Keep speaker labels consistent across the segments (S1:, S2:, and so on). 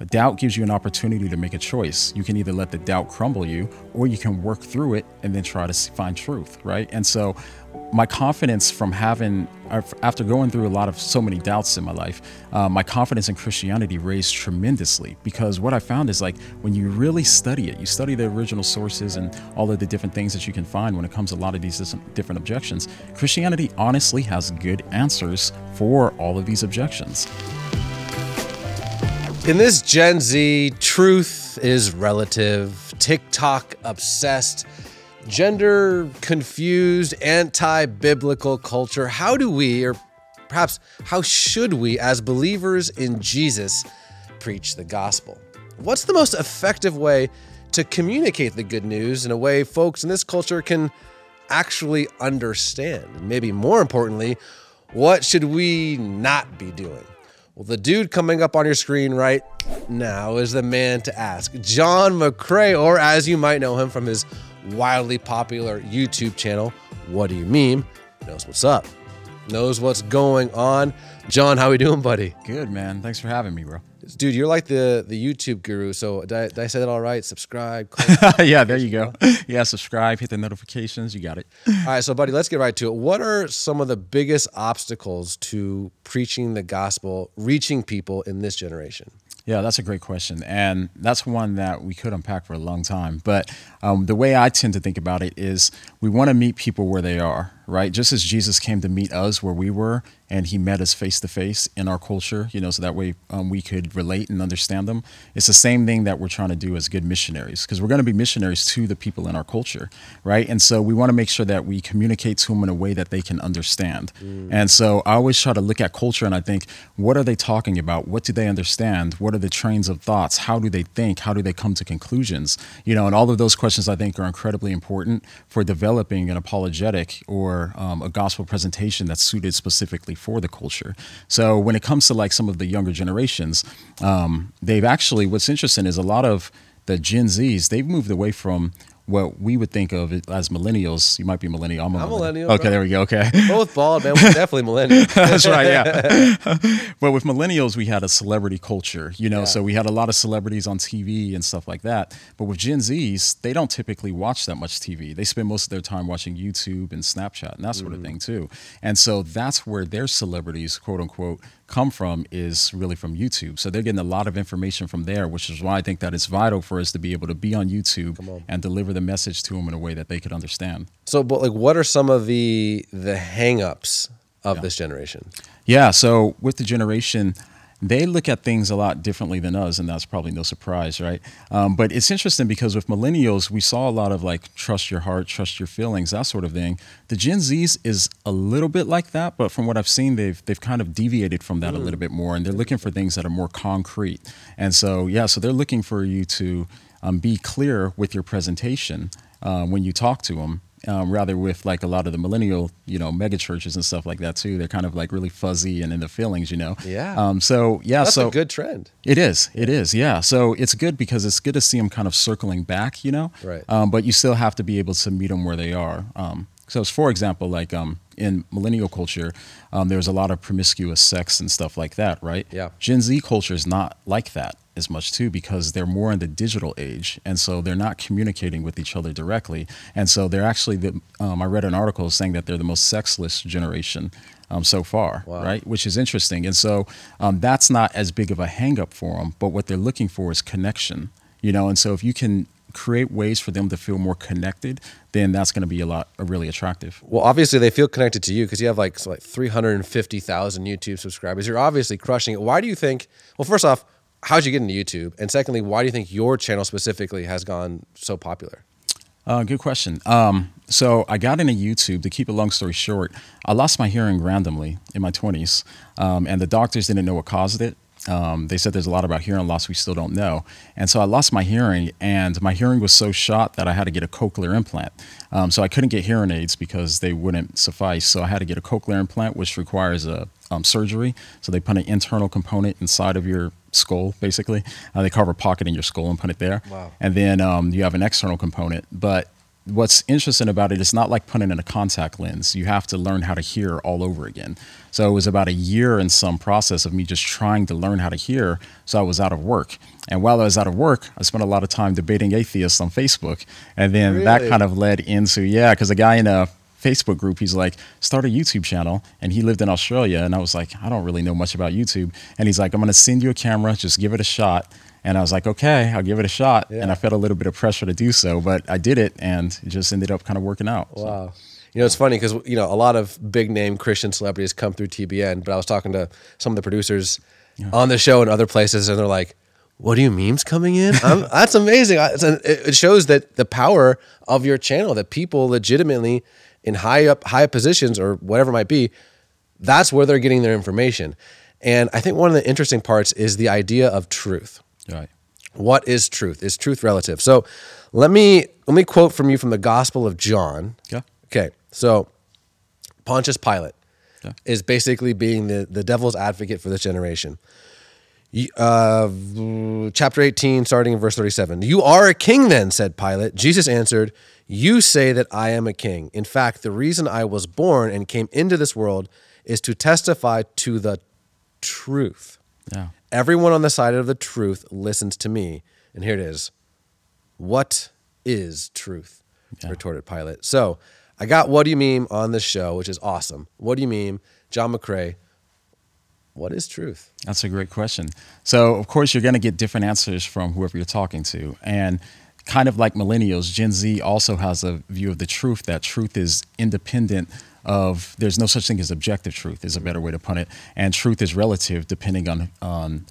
S1: A doubt gives you an opportunity to make a choice. You can either let the doubt crumble you, or you can work through it and then try to find truth, right? And so, my confidence from having, after going through a lot of so many doubts in my life, uh, my confidence in Christianity raised tremendously because what I found is like when you really study it, you study the original sources and all of the different things that you can find when it comes to a lot of these different objections, Christianity honestly has good answers for all of these objections.
S2: In this Gen Z, truth is relative, TikTok obsessed, gender confused, anti biblical culture. How do we, or perhaps how should we, as believers in Jesus, preach the gospel? What's the most effective way to communicate the good news in a way folks in this culture can actually understand? And maybe more importantly, what should we not be doing? Well, the dude coming up on your screen right now is the man to ask. Jon McCray, or as you might know him from his wildly popular YouTube channel, Whaddo You Meme, knows what's up, knows what's going on. John, how we doing, buddy?
S1: Good, man. Thanks for having me, bro.
S2: Dude, you're like the the YouTube guru. So did I, did I say that all right? Subscribe.
S1: yeah, there you go. Yeah, subscribe, hit the notifications. You got it.
S2: All right, so buddy, let's get right to it. What are some of the biggest obstacles to preaching the gospel, reaching people in this generation?
S1: Yeah, that's a great question. And that's one that we could unpack for a long time. But um, the way I tend to think about it is we want to meet people where they are, right? Just as Jesus came to meet us where we were, and he met us face to face in our culture, you know, so that way um, we could relate and understand them. It's the same thing that we're trying to do as good missionaries, because we're going to be missionaries to the people in our culture, right? And so we want to make sure that we communicate to them in a way that they can understand. Mm. And so I always try to look at culture and I think, what are they talking about? What do they understand? What are the trains of thoughts? How do they think? How do they come to conclusions? You know, and all of those questions I think are incredibly important for developing an apologetic or um, a gospel presentation that's suited specifically for the culture. So when it comes to like some of the younger generations, um, they've actually what's interesting is a lot of the Gen Zs they've moved away from what we would think of as millennials. You might be millennial.
S2: I'm a I'm millennial.
S1: Okay, bro. there we go. Okay.
S2: Both bald, man. We're definitely millennial.
S1: That's right, yeah. but with millennials, we had a celebrity culture, you know, yeah. so we had a lot of celebrities on TV and stuff like that. But with Gen Zs, they don't typically watch that much TV. They spend most of their time watching YouTube and Snapchat and that sort mm-hmm. of thing too. And so that's where their celebrities, quote unquote, come from is really from YouTube. So they're getting a lot of information from there, which is why I think that it's vital for us to be able to be on YouTube on. and deliver the message to them in a way that they could understand.
S2: So, but like, what are some of the the hangups of yeah. this generation?
S1: Yeah. So with the generation they look at things a lot differently than us, and that's probably no surprise, right? Um, but it's interesting because with millennials, we saw a lot of like trust your heart, trust your feelings, that sort of thing. The Gen Zs is a little bit like that, but from what I've seen, they've they've kind of deviated from that mm. a little bit more, and they're looking for things that are more concrete. And so, yeah, so they're looking for you to um, be clear with your presentation uh, when you talk to them um, rather with like a lot of the millennial, you know, mega churches and stuff like that too. They're kind of like really fuzzy and in the feelings, you know.
S2: Yeah.
S1: Um, so yeah,
S2: That's
S1: so
S2: a good trend.
S1: It is. It is. Yeah. So it's good because it's good to see them kind of circling back, you know.
S2: Right.
S1: Um, but you still have to be able to meet them where they are. Um, so, for example, like um, in millennial culture, um, there's a lot of promiscuous sex and stuff like that, right?
S2: Yeah.
S1: Gen Z culture is not like that as much too because they're more in the digital age and so they're not communicating with each other directly. And so they're actually the um, i read an article saying that they're the most sexless generation um, so far wow. right? Which is interesting. And so um, that's not as big of a hangup for them but what they're looking for is connection you know? And so if you can create ways for them to feel more connected then that's going to be a lot uh, really attractive.
S2: Well obviously they feel connected to you because you have like, so like 350000 youtube subscribers. You're obviously crushing it. Why do you think well first off how'd you get into YouTube? And secondly, why do you think your channel specifically has gone so popular?
S1: Uh, good question. Um, so I got into YouTube. To keep a long story short, I lost my hearing randomly in my 20s, um, and the doctors didn't know what caused it. um, they said there's a lot about hearing loss we still don't know. And so I lost my hearing, and my hearing was so shot that I had to get a cochlear implant. Um, so I couldn't get hearing aids because they wouldn't suffice. So I had to get a cochlear implant, which requires a um, surgery. So they put an internal component inside of your skull, basically. Uh, they carve a pocket in your skull and put it there.
S2: Wow.
S1: And then um, you have an external component. But what's interesting about it is not like putting in a contact lens. You have to learn how to hear all over again. So it was about a year in some process of me just trying to learn how to hear. So I was out of work. And while I was out of work, I spent a lot of time debating atheists on Facebook. And then that kind of led into, yeah, because a guy in a Facebook group, he's like, start a YouTube channel. And he lived in Australia. And I was like, I don't really know much about YouTube. And he's like, I'm going to send you a camera, just give it a shot. And I was like, okay, I'll give it a shot.
S2: Yeah.
S1: And I felt a little bit of pressure to do so, but I did it and it just ended up kind of working out. So,
S2: Wow. You know, it's funny because you know a lot of big name Christian celebrities come through TBN, but I was talking to some of the producers on the show and other places, and they're like, "What are you memes coming in? That's amazing." I- it's an- It it shows that the power of your channel, that people legitimately in high up high positions or whatever it might be, that's where they're getting their information. And I think one of the interesting parts is the idea of truth
S1: right.
S2: what is truth is truth relative so let me let me quote from you from the gospel of john
S1: Okay.
S2: okay so pontius pilate
S1: Okay.
S2: is basically being the, the devil's advocate for this generation uh, chapter 18 starting in verse 37 you are a king then said pilate jesus answered you say that i am a king in fact the reason i was born and came into this world is to testify to the truth
S1: Yeah.
S2: Everyone on the side of the truth listens to me. And here it is. What is truth?
S1: Yeah.
S2: retorted Pilate. So I got What Do You Mean on the show, which is awesome. What do you Mean? Jon McCray. What is truth?
S1: That's a great question. So, of course, you're going to get different answers from whoever you're talking to. And kind of like millennials, Gen Z also has a view of the truth that truth is independent of, there's no such thing as objective truth, is a better way to put it. And truth is relative depending on, on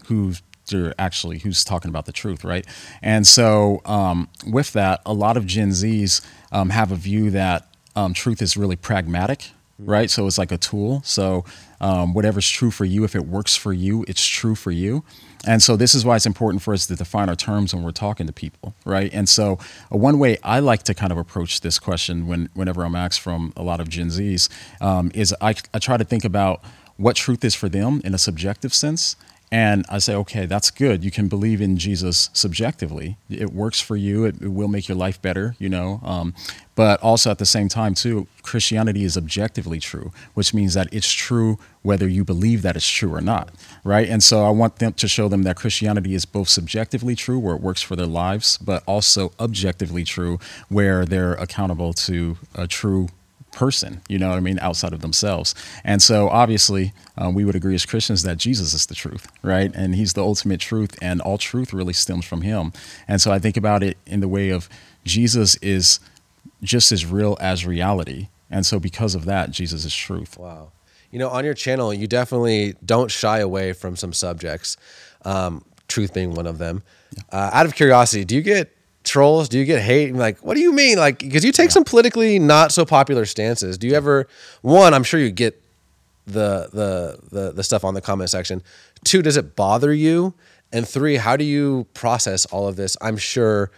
S1: actually who's talking about the truth, right? And so, um, with that, a lot of Gen Zs um, have a view that um, truth is really pragmatic, right? So it's like a tool. So um, whatever's true for you, if it works for you, it's true for you. And so this is why it's important for us to define our terms when we're talking to people, right? And so uh, one way I like to kind of approach this question when whenever I'm asked from a lot of Gen Zs um, is I, I try to think about what truth is for them in a subjective sense. And I say, okay, that's good. You can believe in Jesus subjectively. It works for you. It, it will make your life better, you know. Um, but also at the same time, too, Christianity is objectively true, which means that it's true whether you believe that it's true or not, right? And so I want them to show them that Christianity is both subjectively true, where it works for their lives, but also objectively true, where they're accountable to a true person, you know what I mean, outside of themselves. And so obviously, uh, we would agree as Christians that Jesus is the truth, right? And he's the ultimate truth, and all truth really stems from him. And so I think about it in the way of Jesus is just as real as reality. And so because of that, Jesus is truth.
S2: Wow. You know, on your channel, you definitely don't shy away from some subjects, um, truth being one of them. Uh, out of curiosity, do you get trolls? Do you get hate? And Like, what do you mean? Like, because you take some politically not so popular stances. Do you ever, one, I'm sure you get the, the, the, the stuff on the comment section. Two, does it bother you? And three, how do you process all of this? I'm sure,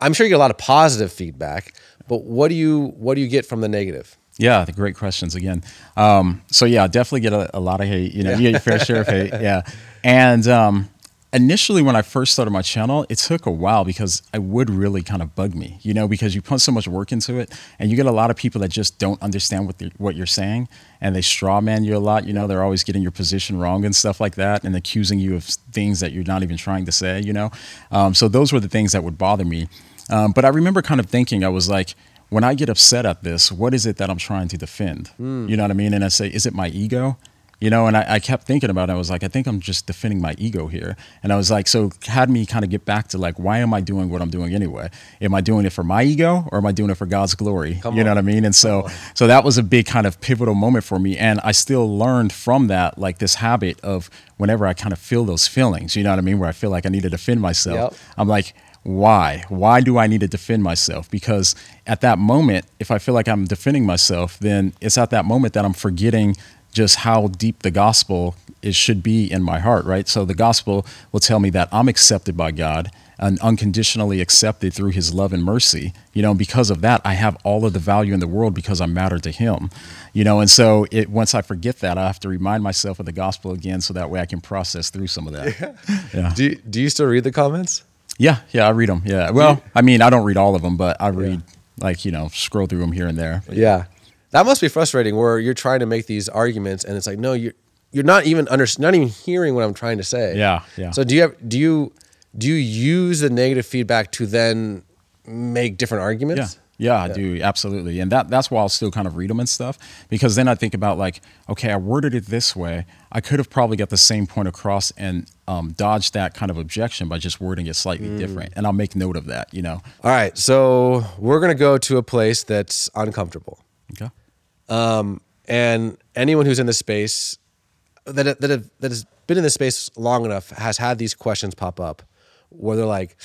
S2: I'm sure you get a lot of positive feedback, but what do you, what do you get from the negative?
S1: Yeah, the great questions again. Um, so yeah, definitely get a, a lot of hate. You know, you get your fair share of hate. Yeah, and um, initially when I first started my channel, it took a while because I would really kind of bug me. You know, because you put so much work into it, and you get a lot of people that just don't understand what the, what you're saying, and they straw man you a lot. You know, they're always getting your position wrong and stuff like that, and accusing you of things that you're not even trying to say. You know, um, so those were the things that would bother me. Um, but I remember kind of thinking, I was like when I get upset at this, what is it that I'm trying to defend? You know what I mean? And I say, is it my ego? You know, and I, I kept thinking about it. I was like, I think I'm just defending my ego here. And I was like, so had me kind of get back to like, why am I doing what I'm doing anyway? Am I doing it for my ego or am I doing it for God's glory?
S2: Come
S1: you know what I mean? And so, so that was a big kind of pivotal moment for me. And I still learned from that, like this habit of whenever I kind of feel those feelings, you know what I mean? Where I feel like I need to defend myself.
S2: Yep.
S1: I'm like, why? Why do I need to defend myself? Because at that moment, if I feel like I'm defending myself, then it's at that moment that I'm forgetting just how deep the gospel it should be in my heart, right? So the gospel will tell me that I'm accepted by God and unconditionally accepted through his love and mercy. You know, because of that, I have all of the value in the world because I matter to him. You know, and so it once I forget that, I have to remind myself of the gospel again so that way I can process through some of that. Yeah.
S2: yeah. Do, you, do you still read the comments?
S1: Yeah, yeah, I read them. Yeah. Well, I mean, I don't read all of them, but I read yeah. like, you know, scroll through them here and there.
S2: Yeah. That must be frustrating where you're trying to make these arguments and it's like, no, you're you're not even under, not even hearing what I'm trying to say.
S1: Yeah, yeah.
S2: So do you have do you do you use the negative feedback to then make different arguments?
S1: Yeah. Yeah, I do absolutely, and that that's why I'll still kind of read them and stuff because then I think about like, okay, I worded it this way. I could have probably got the same point across and um, dodged that kind of objection by just wording it slightly mm. different, and I'll make note of that. You know.
S2: All right, so we're gonna go to a place that's uncomfortable.
S1: Okay.
S2: Um, and anyone who's in this space that that have, that has been in this space long enough has had these questions pop up where they're like,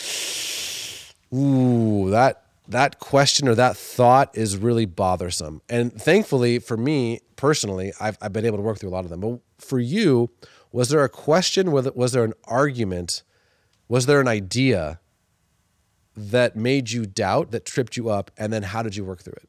S2: "Ooh, that that question or that thought is really bothersome." And thankfully for me personally, I've I've been able to work through a lot of them. But for you, was there a question? Was was there an argument? Was there an idea that made you doubt, that tripped you up, and then how did you work through it?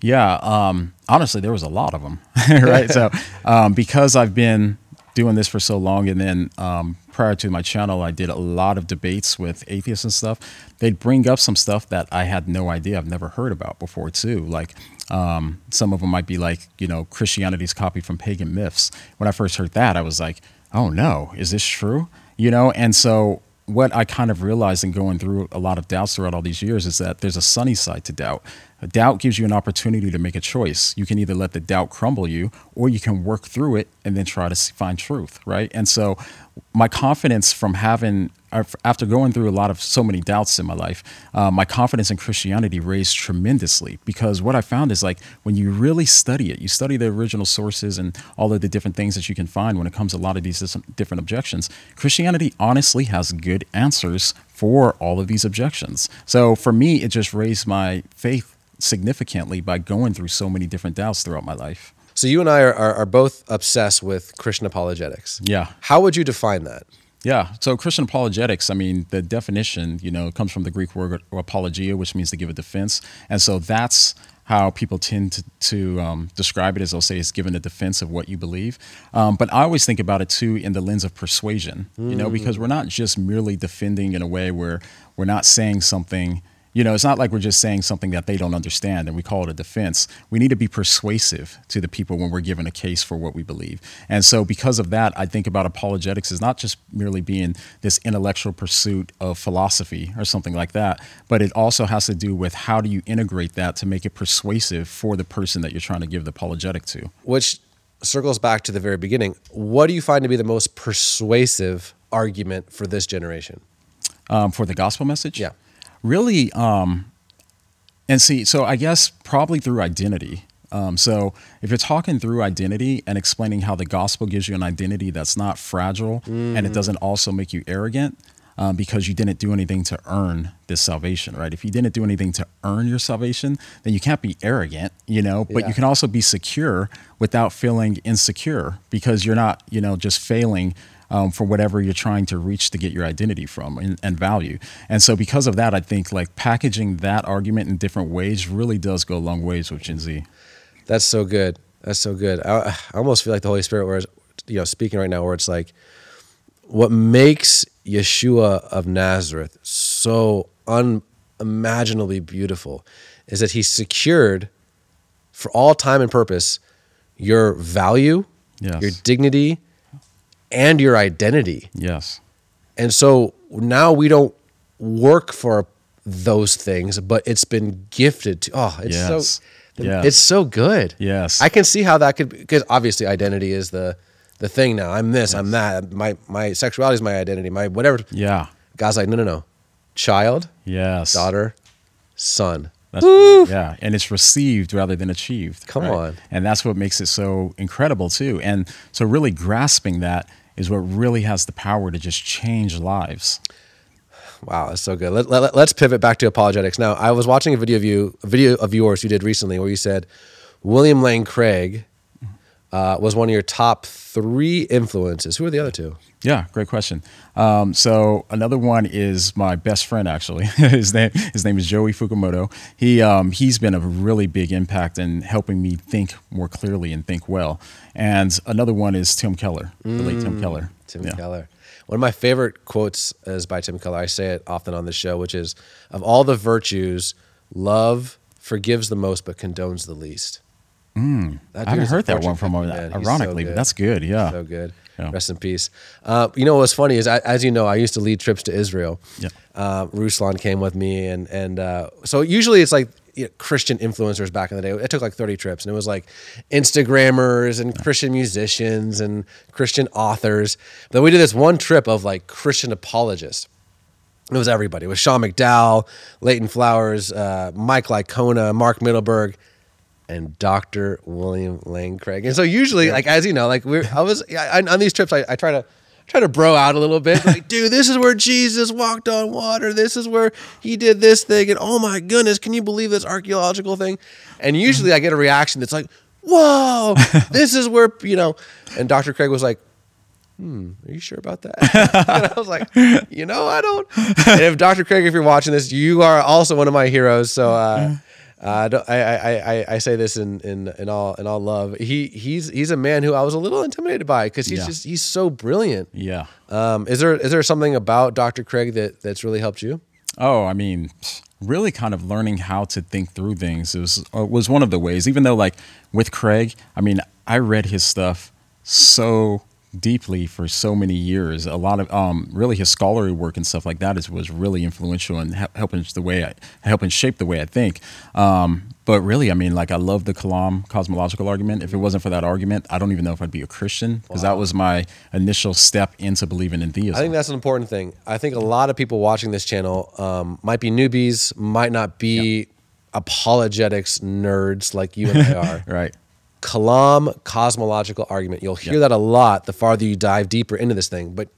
S1: Yeah, um, honestly, there was a lot of them, right? so um, because I've been doing this for so long, and then um, prior to my channel, I did a lot of debates with atheists and stuff. They'd bring up some stuff that I had no idea, I've never heard about before, too. Like um, some of them might be like, you know, Christianity's copied from pagan myths. When I first heard that, I was like, oh no, is this true? You know, and so what I kind of realized in going through a lot of doubts throughout all these years is that there's a sunny side to doubt. Doubt gives you an opportunity to make a choice. You can either let the doubt crumble you, or you can work through it and then try to find truth, right? And so, my confidence from having after going through a lot of so many doubts in my life, uh, my confidence in Christianity raised tremendously because what I found is like when you really study it, you study the original sources and all of the different things that you can find when it comes to a lot of these different objections. Christianity honestly has good answers for all of these objections. So for me, it just raised my faith significantly by going through so many different doubts throughout my life.
S2: So you and I are, are, are both obsessed with Christian apologetics.
S1: Yeah.
S2: How would you define that?
S1: Yeah. So Christian apologetics, I mean, the definition, you know, comes from the Greek word apologia, which means to give a defense. And so that's how people tend to, to um, describe it as they'll say it's given a defense of what you believe. Um, but I always think about it too in the lens of persuasion, mm-hmm. you know, because mm. we're not just merely defending in a way where we're not saying something – you know, it's not like we're just saying something that they don't understand and we call it a defense. We need to be persuasive to the people when we're given a case for what we believe. And so, because of that, I think about apologetics as not just merely being this intellectual pursuit of philosophy or something like that, but it also has to do with how do you integrate that to make it persuasive for the person that you're trying to give the apologetic to.
S2: Which circles back to the very beginning. What do you find to be the most persuasive argument for this generation?
S1: Um, for the gospel message?
S2: Yeah
S1: really, um, and see, so I guess probably through identity. Um, so if you're talking through identity and explaining how the gospel gives you an identity that's not fragile mm-hmm. and it mm-hmm. doesn't also make you arrogant um, because you didn't do anything to earn this salvation, right? If you didn't do anything to earn your salvation, then you can't be arrogant, you know, but yeah. you can also be secure without feeling insecure because you're not, you know, just failing um, for whatever you're trying to reach to get your identity from and, and, value. And so, because of that, I think like packaging that argument in different ways really does go a long ways with Gen Z.
S2: That's so good. That's so good. I, I almost feel like the Holy Spirit, was, you know, speaking right now, where it's like, what makes Yeshua of Nazareth so unimaginably beautiful is that he secured for all time and purpose your value, yes. your dignity, and your identity.
S1: Yes.
S2: And so now we don't work for those things, but it's been gifted to. Oh, it's yes. so. Yes. It's so good.
S1: Yes.
S2: I can see how that could because obviously identity is the the thing now. I'm this, yes. I'm that. My my sexuality is my identity. My whatever.
S1: Yeah.
S2: God's like, no, no, no. Child.
S1: Yes.
S2: Daughter. Son.
S1: That's right. Yeah. And it's received rather than achieved.
S2: Come right? on.
S1: And that's what makes it so incredible too. And so really grasping that is what really has the power to just change lives.
S2: Wow, that's so good. Let, let, let's pivot back to apologetics. Now, I was watching a video of you, a video of yours you did recently where you said William Lane Craig uh, was one of your top three influences. Who are the other two?
S1: Yeah, great question. Um, so another one is my best friend. Actually, his name his name is Joey Fukumoto. He um, he's been a really big impact in helping me think more clearly and think well. And another one is Tim Keller, the late Tim Keller.
S2: Tim
S1: Yeah.
S2: Keller. One of my favorite quotes is by Tim Keller. I say it often on the show, which is of all the virtues, love forgives the most but condones the least.
S1: Hmm. I haven't heard that one from him.
S2: man. He's so
S1: Ironically, but that's good. Yeah.
S2: So good.
S1: Yeah.
S2: Rest in peace. Uh, you know what's funny is, I, as you know, I used to lead trips to Israel.
S1: Yeah.
S2: Uh, Ruslan came with me, and and uh, so usually it's like you know, Christian influencers back in the day. It took like thirty trips, and it was like Instagrammers and Christian musicians and Christian authors. Then we did this one trip of like Christian apologists. It was everybody. It was Sean McDowell, Leighton Flowers, uh, Mike Licona, Mark Mittelberg, and Dr. William Lane Craig. And so usually, like as you know, like we're I was I, on these trips, I, I try to try to bro out a little bit. Like, dude, this is where Jesus walked on water. This is where he did this thing. And oh my goodness, can you believe this archaeological thing? And usually I get a reaction that's like, whoa, this is where, you know, and Dr. Craig was like, hmm, are you sure about that? and I was like, you know, I don't. And if Dr. Craig, if you're watching this, you are also one of my heroes. So uh, uh, don't- I, I, I, I say this in, in, in all in all love. He he's he's a man who I was a little intimidated by because he's
S1: Yeah.
S2: just he's so brilliant.
S1: Yeah.
S2: Um, is there is there something about Dr. Craig that that's really helped you?
S1: Oh, I mean, really kind of learning how to think through things was uh, was one of the ways. Even though, like with Craig, I mean, I read his stuff so deeply for so many years. A lot of um, really his scholarly work and stuff like that is was really influential in helping the way I helping shape the way I think. Um, but really, I mean, like I love the Kalam cosmological argument. If it wasn't for that argument, I don't even know if I'd be a Christian because that was my initial step into believing in theism.
S2: I think that's an important thing. I think a lot of people watching this channel um, might be newbies, might not be apologetics nerds like you and I are.
S1: right.
S2: Kalam cosmological argument. You'll hear that a lot the farther you dive deeper into this thing. But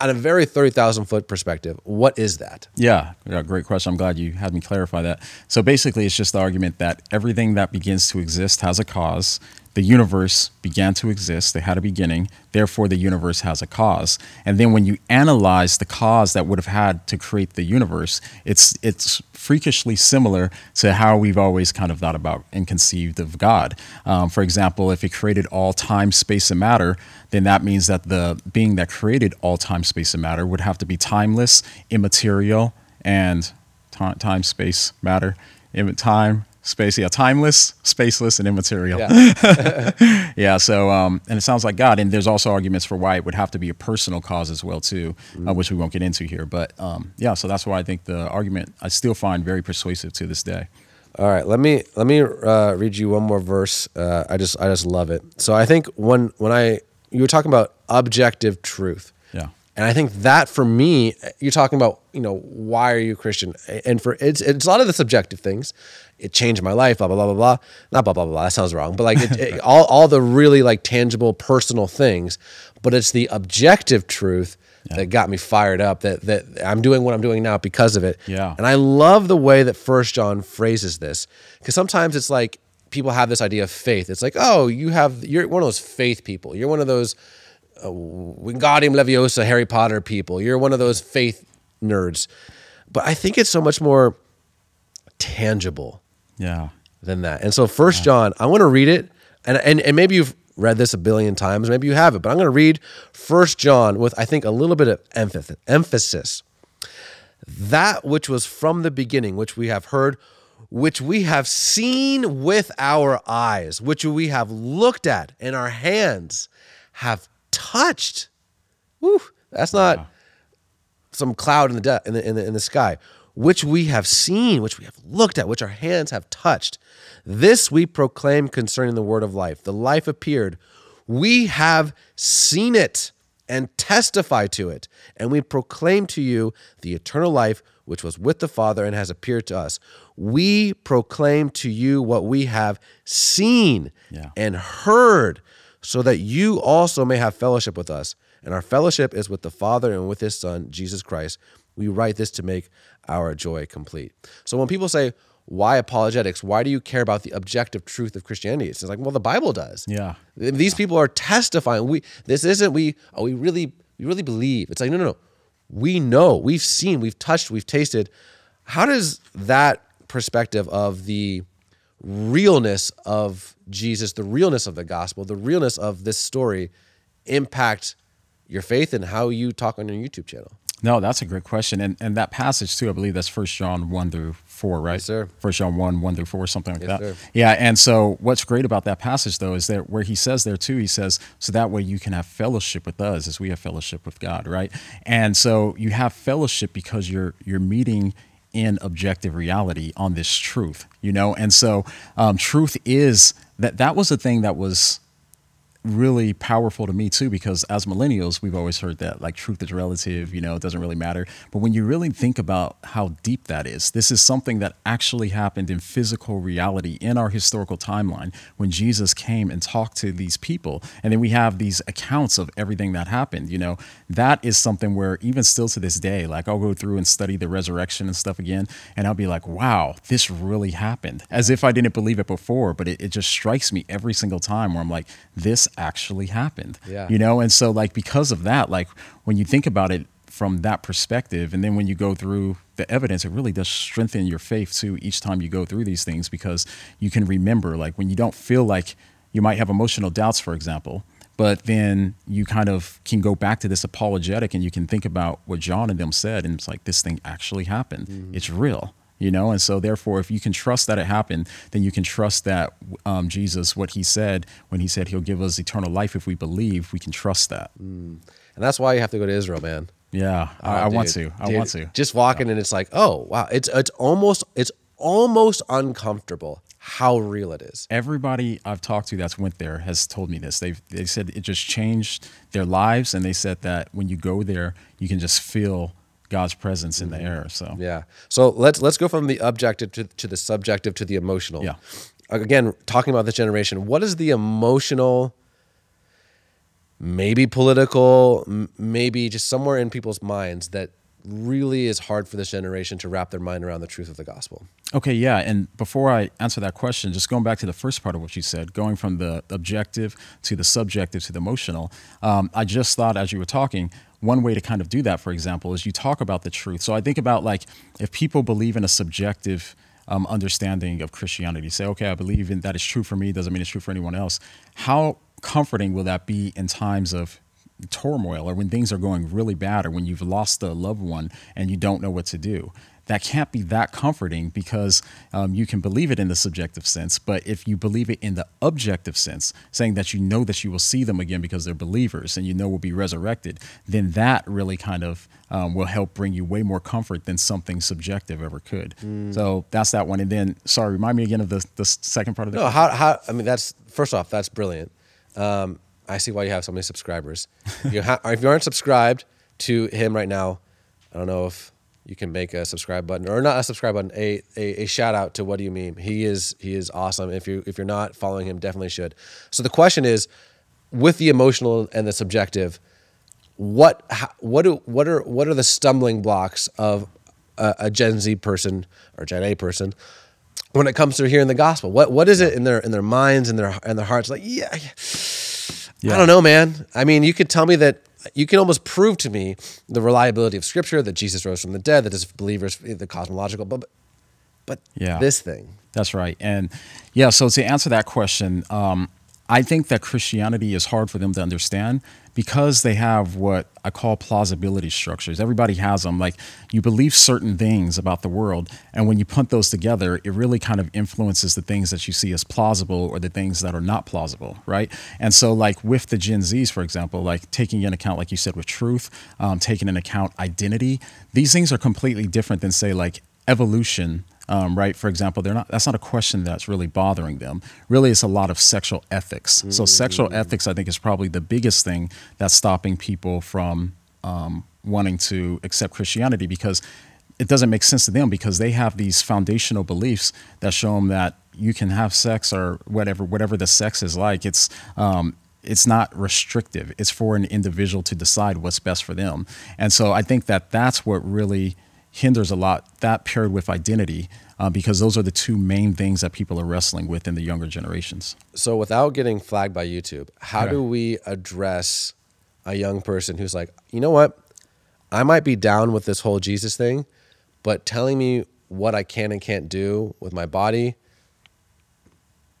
S2: on a very 30,000 foot perspective, what is that?
S1: Yeah, yeah, great question. I'm glad you had me clarify that. So basically, it's just the argument that everything that begins to exist has a cause. The universe began to exist, it had a beginning, therefore, the universe has a cause. And then when you analyze the cause that would have had to create the universe, it's, it's freakishly similar to how we've always kind of thought about and conceived of God. Um, for example, if He created all time, space, and matter, then that means that the being that created all time, space, and matter would have to be timeless, immaterial, and time, time space, matter, Im- time, space, yeah, timeless, spaceless, and immaterial.
S2: Yeah.
S1: Yeah. So, um, and it sounds like God. And there's also arguments for why it would have to be a personal cause as well, too, uh, which we won't get into here. But um, yeah, so that's why I think the argument I still find very persuasive to this day.
S2: All right, let me let me uh, read you one more verse. Uh, I just I just love it. So I think when when I you were talking about objective truth,
S1: Yeah.
S2: And I think that for me, you're talking about you know why are you Christian, and for it's it's a lot of the subjective things. It changed my life, blah blah blah blah blah. Not blah blah blah. blah that sounds wrong, but like it, it, all all the really like tangible personal things. But it's the objective truth that got me fired up. That that I'm doing what I'm doing now because of it.
S1: Yeah.
S2: And I love the way that First John phrases this because sometimes it's like people have this idea of faith. It's like, oh, you have you're one of those faith people. You're one of those uh, Wingardium Leviosa Harry Potter people. You're one of those faith nerds. But I think it's so much more tangible
S1: Yeah.
S2: than that. And so First John, I want to read it, and and and maybe you've read this a billion times, maybe you haven't, but I'm going to read First John with I think a little bit of emphasis. Emphasis. That which was from the beginning, which we have heard, which we have seen with our eyes, which we have looked at, and our hands have touched. Woo, that's not some cloud in the, de- in the in the in the sky, which we have seen, which we have looked at, which our hands have touched. This we proclaim concerning the word of life. The life appeared. We have seen it and testify to it, and we proclaim to you the eternal life which was with the Father and has appeared to us. We proclaim to you what we have seen
S1: Yeah.
S2: and heard, so that you also may have fellowship with us. And our fellowship is with the Father and with his Son, Jesus Christ. We write this to make our joy complete. So when people say, why apologetics? Why do you care about the objective truth of Christianity? It's like, well, the Bible does.
S1: Yeah.
S2: These people are testifying. We this isn't we oh we really we really believe. It's like no no no. We know. We've seen, we've touched, we've tasted. How does that perspective of the realness of Jesus, the realness of the gospel, the realness of this story impact your faith and how you talk on your YouTube channel?
S1: No, that's a great question. And and that passage too, I believe that's first John one through four, right?
S2: Yes, sir.
S1: First John one, one through four, something like
S2: Yes,
S1: that.
S2: sir.
S1: Yeah. And so what's great about that passage though is that where he says there too, he says, so that way you can have fellowship with us as we have fellowship with God, right? And so you have fellowship because you're you're meeting in objective reality on this truth, you know? And so um, truth is that that was the thing that was really powerful to me too because as millennials we've always heard that like truth is relative you know it doesn't really matter. But when you really think about how deep that is this is something that actually happened in physical reality in our historical timeline when jesus came and talked to these people. And then we have these accounts of everything that happened you know. That is something where even still to this day like i'll go through and study the resurrection and stuff again and i'll be like wow this really happened. As if i didn't believe it before but it, it just strikes me every single time where i'm like this actually happened
S2: Yeah.
S1: you know? And so like because of that like when you think about it from that perspective and then when you go through the evidence it really does strengthen your faith too each time you go through these things because you can remember like when you don't feel like you might have emotional doubts for example but then you kind of can go back to this apologetic and you can think about what john and them said and it's like this thing actually happened. Mm-hmm. It's real you know? And so therefore if you can trust that it happened then you can trust that um, jesus what he said when he said he'll give us eternal life if we believe we can trust that.
S2: And that's why you have to go to Israel, man.
S1: yeah. I,
S2: Oh,
S1: I want to. I
S2: Dude,
S1: want to.
S2: Just walking and it's like, oh wow, it's it's almost it's almost uncomfortable how real it is.
S1: everybody I've talked to that's went there has told me this. They've they said it just changed their lives, and they said that when you go there, you can just feel God's presence in the air. So
S2: Mm-hmm. Yeah. So let's let's go from the objective to, to the subjective to the emotional.
S1: Yeah.
S2: Again, talking about this generation, what is the emotional, maybe political, maybe just somewhere in people's minds that really is hard for this generation to wrap their mind around the truth of the gospel?
S1: Okay, yeah. And before I answer that question, just going back to the first part of what you said, going from the objective to the subjective to the emotional, um, I just thought as you were talking, one way to kind of do that, for example, is you talk about the truth. So I think about like if people believe in a subjective um, understanding of Christianity, say, okay, I believe in that is true for me, doesn't mean it's true for anyone else. How comforting will that be in times of turmoil or when things are going really bad or when you've lost a loved one and you don't know what to do. That can't be that comforting because um, you can believe it in the subjective sense, but if you believe it in the objective sense, saying that you know that you will see them again because they're believers and you know will be resurrected, then that really kind of um, will help bring you way more comfort than something subjective ever could. So that's that one. And then, sorry, remind me again of the, the second part of the
S2: No, how, how I mean that's first off, that's brilliant. Um, I see why you have so many subscribers. you ha- if you aren't subscribed to him right now, I don't know if you can make a subscribe button or not a subscribe button, a, a, a shout out to what do you mean? He is he is awesome. If you if you're not following him, definitely should. So the question is, with the emotional and the subjective, what how, what do what are what are the stumbling blocks of a, a Gen Z person or Gen A person when it comes to hearing the gospel? What what is it in their in their minds and their and their hearts like? Yeah, yeah. I don't know, man. I mean, you could tell me that you can almost prove to me the reliability of Scripture that Jesus rose from the dead, that as believers, the cosmological, but but
S1: Yeah.
S2: this thing.
S1: That's right. And yeah, so to answer that question, um, I think that Christianity is hard for them to understand because they have what I call plausibility structures. Everybody has them. Like you believe certain things about the world, and when you put those together, it really kind of influences the things that you see as plausible or the things that are not plausible, right? And so, like with the Gen Zs, for example, like taking into account, like you said, with truth, um, taking into account identity, these things are completely different than, say, like evolution um, right? For example, they're not. That's not a question that's really bothering them. Really, it's a lot of sexual ethics. So, sexual ethics, I think, is probably the biggest thing that's stopping people from um, wanting to accept Christianity because it doesn't make sense to them because they have these foundational beliefs that show them that you can have sex or whatever, whatever the sex is like. It's um, it's not restrictive. It's for an individual to decide what's best for them. And so, I think that that's what really hinders a lot. That paired with identity, uh, because those are the two main things that people are wrestling with in the younger generations.
S2: So, without getting flagged by YouTube, how
S1: Okay.
S2: do we address a young person who's like, you know what? I might be down with this whole Jesus thing, but telling me what I can and can't do with my body,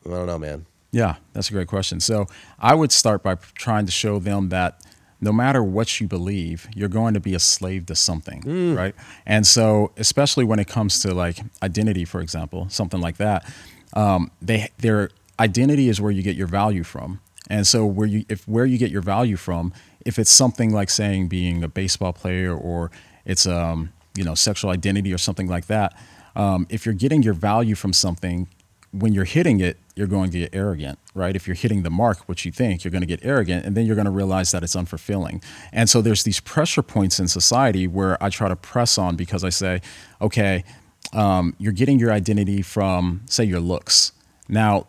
S2: I don't know, man.
S1: Yeah, that's a great question. So I would start by trying to show them that no matter what you believe, you're going to be a slave to something, right? And so, especially when it comes to like identity, for example, something like that, um, they their identity is where you get your value from. And so, where you if where you get your value from, if it's something like saying being a baseball player or it's um you know sexual identity or something like that, um, if you're getting your value from something, when you're hitting it, you're going to get arrogant, right? If you're hitting the mark, which you think, you're going to get arrogant, and then you're going to realize that it's unfulfilling. And so there's these pressure points in society where I try to press on because I say, okay, um, you're getting your identity from, say, your looks. Now,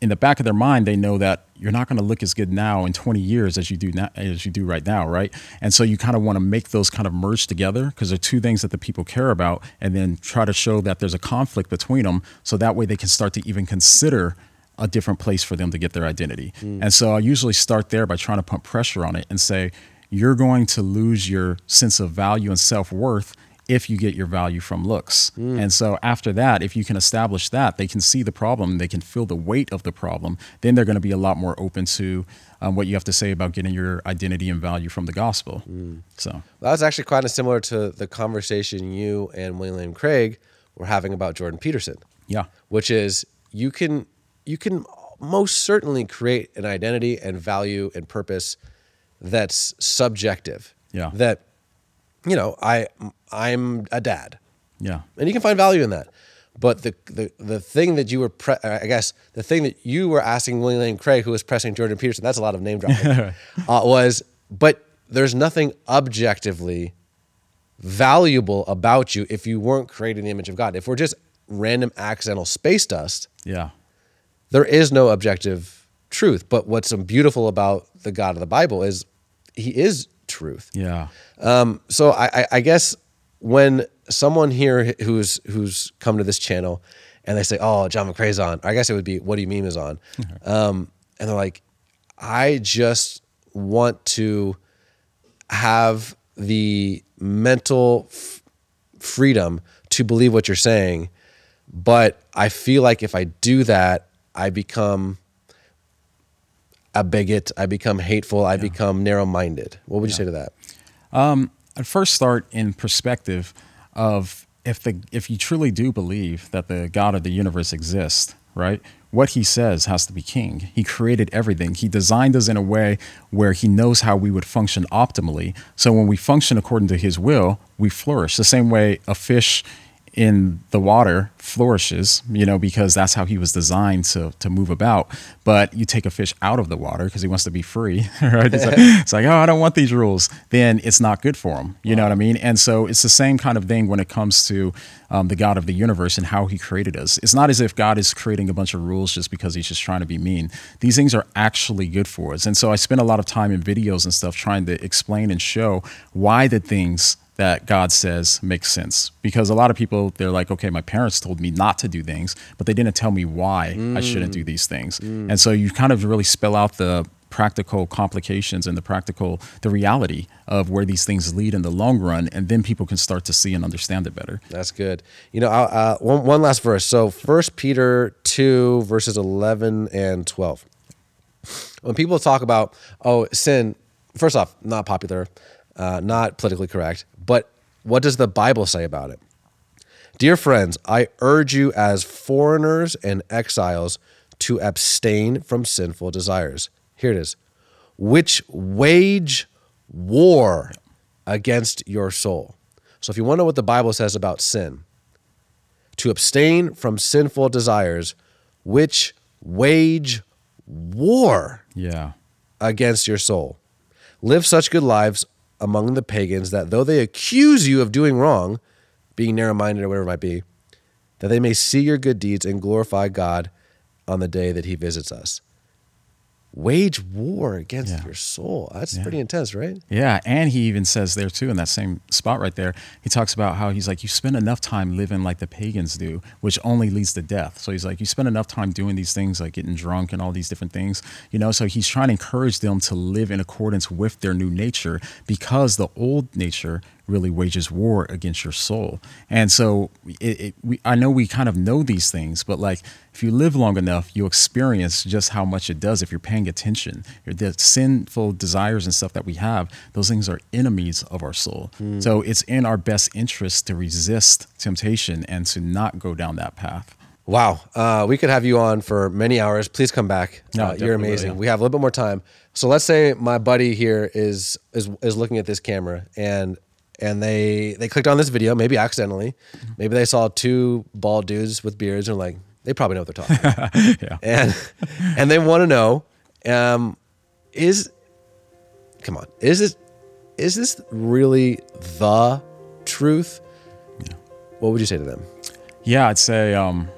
S1: in the back of their mind, they know that you're not going to look as good now in 20 years as you do now, as you do right now, right? And so you kind of want to make those kind of merge together because they're two things that the people care about, and then try to show that there's a conflict between them, so that way they can start to even consider a different place for them to get their identity. Hmm. And so I usually start there by trying to pump pressure on it and say, you're going to lose your sense of value and self worth if you get your value from looks. Hmm. And so after that, if you can establish that, they can see the problem, they can feel the weight of the problem, then they're going to be a lot more open to um, what you have to say about getting your identity and value from the gospel. Hmm. So,
S2: That was actually kind of similar to the conversation you and William Craig were having about Jordan Peterson.
S1: yeah.
S2: which is you can you can most certainly create an identity and value and purpose that's subjective.
S1: Yeah.
S2: That you know, I I'm a dad,
S1: Yeah.
S2: and you can find value in that. But the the the thing that you were, pre- I guess, the thing that you were asking William Lane Craig, who was pressing Jordan Peterson, that's a lot of name dropping, uh, was, but there's nothing objectively valuable about you if you weren't created in the image of God. If we're just random accidental space dust,
S1: Yeah.
S2: There is no objective truth. But what's beautiful about the God of the Bible is he is truth.
S1: Yeah.
S2: Um, so I, I, I guess when someone here who's who's come to this channel and they say, "Oh, Jon McCray's on," I guess it would be, "What do you mean is on?" Um, and they're like, "I just want to have the mental f- freedom to believe what you're saying, but I feel like if I do that, I become." A bigot, I become hateful, I become narrow minded. What would you say to that?
S1: Um, I'd first start in perspective of if the if you truly do believe that the God of the universe exists, right? What he says has to be king. He created everything. He designed us in a way where he knows how we would function optimally. So when we function according to his will, we flourish. The same way a fish in the water flourishes, you know, because that's how he was designed to to move about. But you take a fish out of the water because he wants to be free, right? It's like, it's like, oh, I don't want these rules. Then it's not good for him. You know what I mean? And so it's the same kind of thing when it comes to um, the God of the universe and how he created us. It's not as if God is creating a bunch of rules just because he's just trying to be mean. These things are actually good for us. And so I spend a lot of time in videos and stuff trying to explain and show why the things that God says makes sense. Because a lot of people, they're like, okay, my parents told me not to do things, but they didn't tell me why I shouldn't do these things. And so you kind of really spell out the practical complications and the practical, the reality of where these things lead in the long run. And then people can start to see and understand it better.
S2: That's good. You know, uh, one, one last verse. So First Peter 2, verses 11 and 12. When people talk about, oh, sin, first off, not popular, uh, not politically correct, but what does the Bible say about it? Dear friends, I urge you as foreigners and exiles to abstain from sinful desires. Here it is, which wage war against your soul. So if you want to know what the Bible says about sin, to abstain from sinful desires, which wage war
S1: Yeah.
S2: against your soul. Live such good lives among the pagans that though they accuse you of doing wrong, being narrow minded or whatever it might be, that they may see your good deeds and glorify God on the day that he visits us. Wage war against
S1: Yeah.
S2: your soul. That's pretty intense, right?
S1: Yeah, and he even says there too in that same spot right there. He talks about how he's like you spend enough time living like the pagans do, which only leads to death. So he's like you spend enough time doing these things like getting drunk and all these different things, you know. So he's trying to encourage them to live in accordance with their new nature because the old nature really wages war against your soul. And so it, it, we, I know we kind of know these things, but like if you live long enough, you'll experience just how much it does if you're paying attention. The sinful desires and stuff that we have, those things are enemies of our soul. So it's in our best interest to resist temptation and to not go down that path.
S2: Wow. Uh, we could have you on for many hours. Please come back.
S1: No,
S2: Uh, you're amazing.
S1: yeah.
S2: We have a little bit more time. So let's say my buddy here is is is looking at this camera and and they they clicked on this video, maybe accidentally. Maybe they saw two bald dudes with beards and like they probably know what they're talking about.
S1: Yeah.
S2: and and they want to know um, is come on is it is this really the truth Yeah. what would you say to them
S1: Yeah, I'd say, um,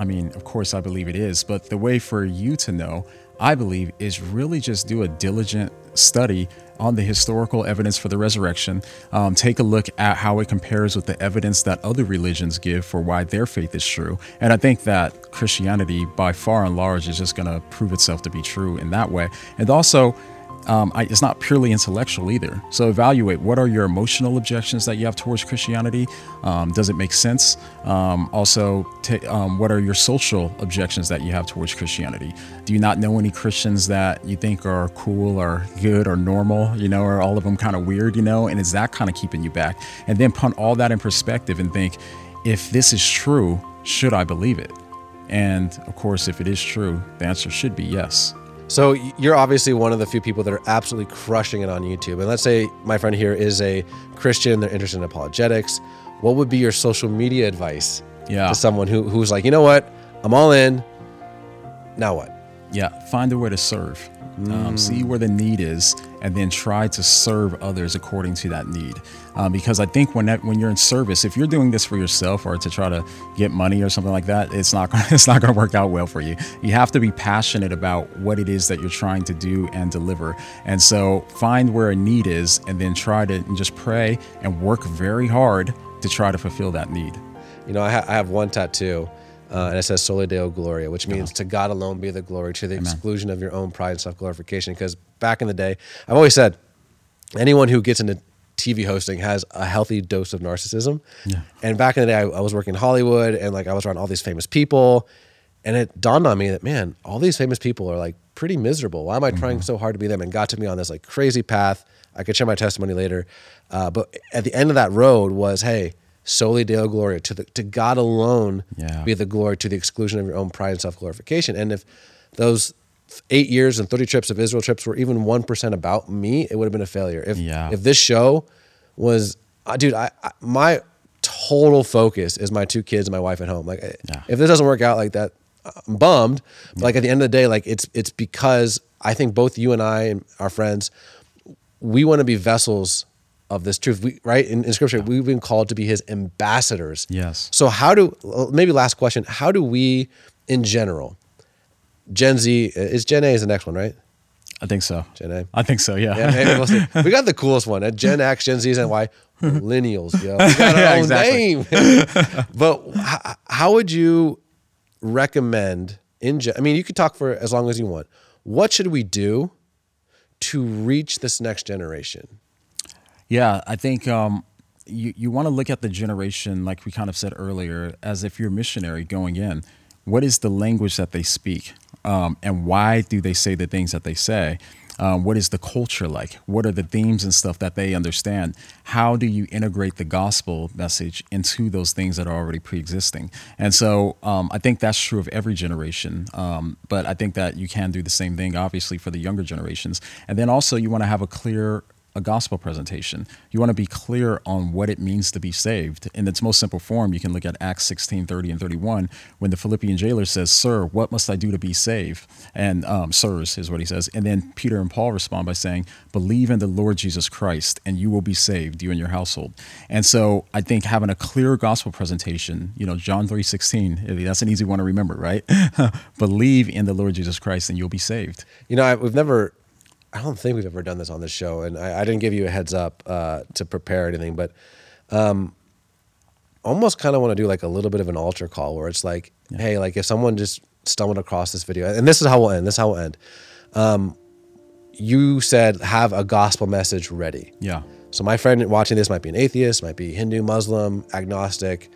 S1: I mean, of course, I believe it is, but the way for you to know, I believe, is really just do a diligent study on the historical evidence for the resurrection. Um, take a look at how it compares with the evidence that other religions give for why their faith is true. And I think that Christianity, by far and large, is just going to prove itself to be true in that way. And also, um, I, it's not purely intellectual either. So evaluate what are your emotional objections that you have towards Christianity. Um, does it make sense? Um, also, ta- um, what are your social objections that you have towards Christianity? Do you not know any Christians that you think are cool or good or normal? You know, or all of them kind of weird? You know, and is that kind of keeping you back? And then punt all that in perspective and think, if this is true, should I believe it? And of course, if it is true, the answer should be yes.
S2: So you're obviously one of the few people that are absolutely crushing it on YouTube. And let's say my friend here is a Christian, they're interested in apologetics. What would be your social media advice
S1: Yeah.
S2: to someone who, who's like, you know what, I'm all in. Now what?
S1: Yeah, find a way to serve. Um, see where the need is, and then try to serve others according to that need. Um, because I think when that, when you're in service, if you're doing this for yourself or to try to get money or something like that, it's not gonna, it's not going to work out well for you. You have to be passionate about what it is that you're trying to do and deliver. And so find where a need is, and then try to just pray and work very hard to try to fulfill that need.
S2: You know, I, ha- I have one tattoo, uh, and it says "Soli Deo Gloria," which means to God alone be the glory, to the exclusion of your own pride and self glorification. Because back in the day, I've always said, anyone who gets into TV hosting has a healthy dose of narcissism. And back in the day, I, I was working in Hollywood, and like I was around all these famous people, and it dawned on me that man, all these famous people are like pretty miserable. Why am I trying so hard to be them? And got to me on this like crazy path. I could share my testimony later, uh, but at the end of that road was, hey, soli deo gloria to the to God alone
S1: Yeah.
S2: be the glory to the exclusion of your own pride and self glorification. And if those eight years and thirty trips of Israel trips were even one percent about me, it would have been a failure. If
S1: Yeah.
S2: if this show was, uh, dude, I, I my total focus is my two kids and my wife at home. Like,
S1: Yeah.
S2: if this doesn't work out like that, I'm bummed. But like at the end of the day, like it's it's because I think both you and I and our friends, we want to be vessels of this truth. We right in, in scripture, we've been called to be his ambassadors.
S1: Yes.
S2: So how do maybe last question? How do we, in general, Gen Z is Gen A is the next one, right?
S1: I think so.
S2: Gen A.
S1: I think so. Yeah.
S2: Yeah, maybe we'll we got the coolest one. Uh, Gen X, Gen Z, and Y. Millennials, yo. We got our
S1: Yeah,
S2: own name. but h- how would you recommend in gen- I mean, you could talk for as long as you want. What should we do to reach this next generation?
S1: Yeah, I think um, you you want to look at the generation, like we kind of said earlier, as if you're a missionary going in. What is the language that they speak, um, and why do they say the things that they say? Um, what is the culture like? What are the themes and stuff that they understand? How do you integrate the gospel message into those things that are already pre-existing? And so um, I think that's true of every generation. Um, but I think that you can do the same thing, obviously, for the younger generations. And then also you want to have a clear a gospel presentation. You want to be clear on what it means to be saved. In its most simple form, you can look at Acts 16, 30 and 31, when the Philippian jailer says, Sir, what must I do to be saved? And um, sirs is what he says. And then Peter and Paul respond by saying, Believe in the Lord Jesus Christ, and you will be saved, you and your household. And so I think having a clear gospel presentation, you know, John 3, 16, that's an easy one to remember, right? Believe in the Lord Jesus Christ, and you'll be saved.
S2: You know, I, we've never I don't think we've ever done this on this show, and I, I didn't give you a heads up uh, to prepare anything, but um, almost kind of want to do like a little bit of an altar call where it's like, yeah. hey, like if someone just stumbled across this video, and this is how we'll end. This is how we'll end. Um, you said have a gospel message ready.
S1: Yeah.
S2: So my friend watching this might be an atheist, might be Hindu, Muslim, agnostic,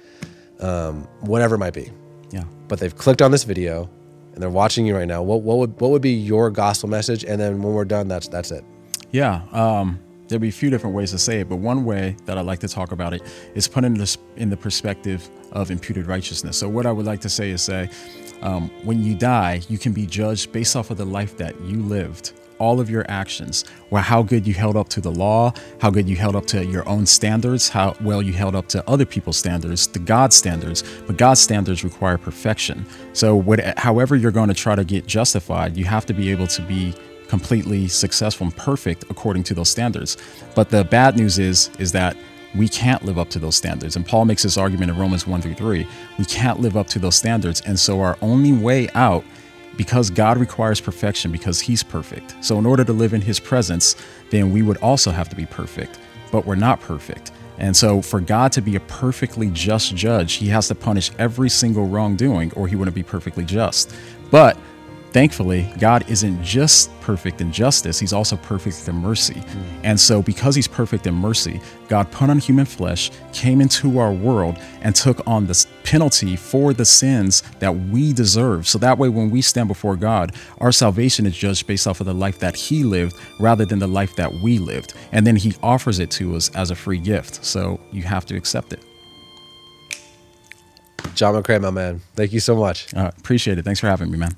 S2: um, whatever it might be.
S1: Yeah.
S2: But they've clicked on this video and they're watching you right now, what, what would what would be your gospel message? And then when we're done, that's that's it.
S1: Yeah. Um, there'll be a few different ways to say it, but one way that I like to talk about it is put in the, in the perspective of imputed righteousness. So what I would like to say is say, um, when you die, you can be judged based off of the life that you lived all of your actions, well, how good you held up to the law, how good you held up to your own standards, how well you held up to other people's standards, to God's standards. But God's standards require perfection. So, what, however you're going to try to get justified, you have to be able to be completely successful and perfect according to those standards. But the bad news is, is that we can't live up to those standards. And Paul makes this argument in Romans 1 through 3. We can't live up to those standards. And so our only way out because God requires perfection because He's perfect. So, in order to live in His presence, then we would also have to be perfect, but we're not perfect. And so, for God to be a perfectly just judge, He has to punish every single wrongdoing, or He wouldn't be perfectly just. But thankfully, God isn't just perfect in justice, He's also perfect in mercy. Mm. And so, because He's perfect in mercy, God put on human flesh, came into our world, and took on the penalty for the sins that we deserve. So that way, when we stand before God, our salvation is judged based off of the life that He lived rather than the life that we lived. And then He offers it to us as a free gift. So, you have to accept it.
S2: Jon McCray, my man. Thank you so much.
S1: Uh, appreciate it. Thanks for having me, man.